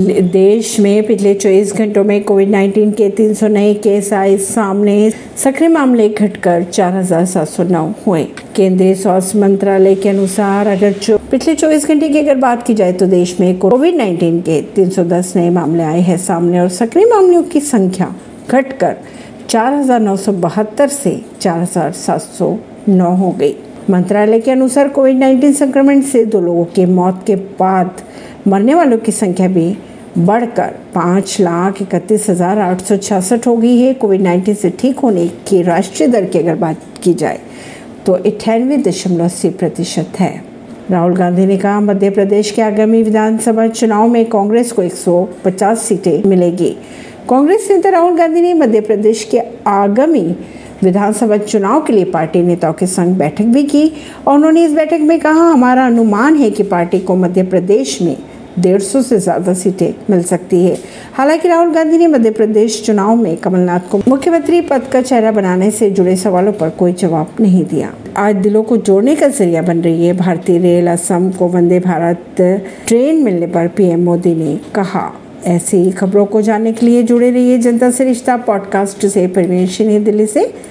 देश में पिछले 24 घंटों में कोविड 19 के 300 नए केस आए। सामने सक्रिय मामले घटकर 4,709 हुए। केंद्रीय स्वास्थ्य मंत्रालय के अनुसार अगर पिछले 24 घंटे की अगर बात की जाए तो देश में कोविड 19 के 310 नए मामले आए हैं सामने और सक्रिय मामलों की संख्या घटकर चार से चार हज़ार सात सौ नौ हो गई। मंत्रालय के अनुसार कोविड 19 संक्रमण से दो लोगों की मौत के बाद मरने वालों की संख्या भी बढ़कर पाँच लाख इकतीस हज़ार आठ सौ छियासठ हो गई है। कोविड नाइन्टीन से ठीक होने की राष्ट्रीय दर की अगर बात की जाए तो अठानवे दशमलव अस्सी प्रतिशत है। राहुल गांधी ने कहा, मध्य प्रदेश के आगामी विधानसभा चुनाव में कांग्रेस को 150 सीटें मिलेगी। कांग्रेस नेता राहुल गांधी ने मध्य प्रदेश के आगामी विधानसभा चुनाव के लिए पार्टी नेताओं के संग बैठक भी की और उन्होंने इस बैठक में कहा, हमारा अनुमान है कि पार्टी को मध्य प्रदेश में डेढ़ सौ से ज़्यादा सीटें मिल सकती है। हालाँकि राहुल गांधी ने मध्य प्रदेश चुनाव में कमलनाथ को मुख्यमंत्री पद का चेहरा बनाने से जुड़े सवालों पर कोई जवाब नहीं दिया। आज दिलों को जोड़ने का ज़रिया बन रही है भारतीय रेल असम को वंदे भारत ट्रेन मिलने पर पीएम मोदी ने कहा। ऐसी खबरों को जानने के लिए जुड़े रहिए जनता से रिश्ता पॉडकास्ट से। परवीन दिल्ली से।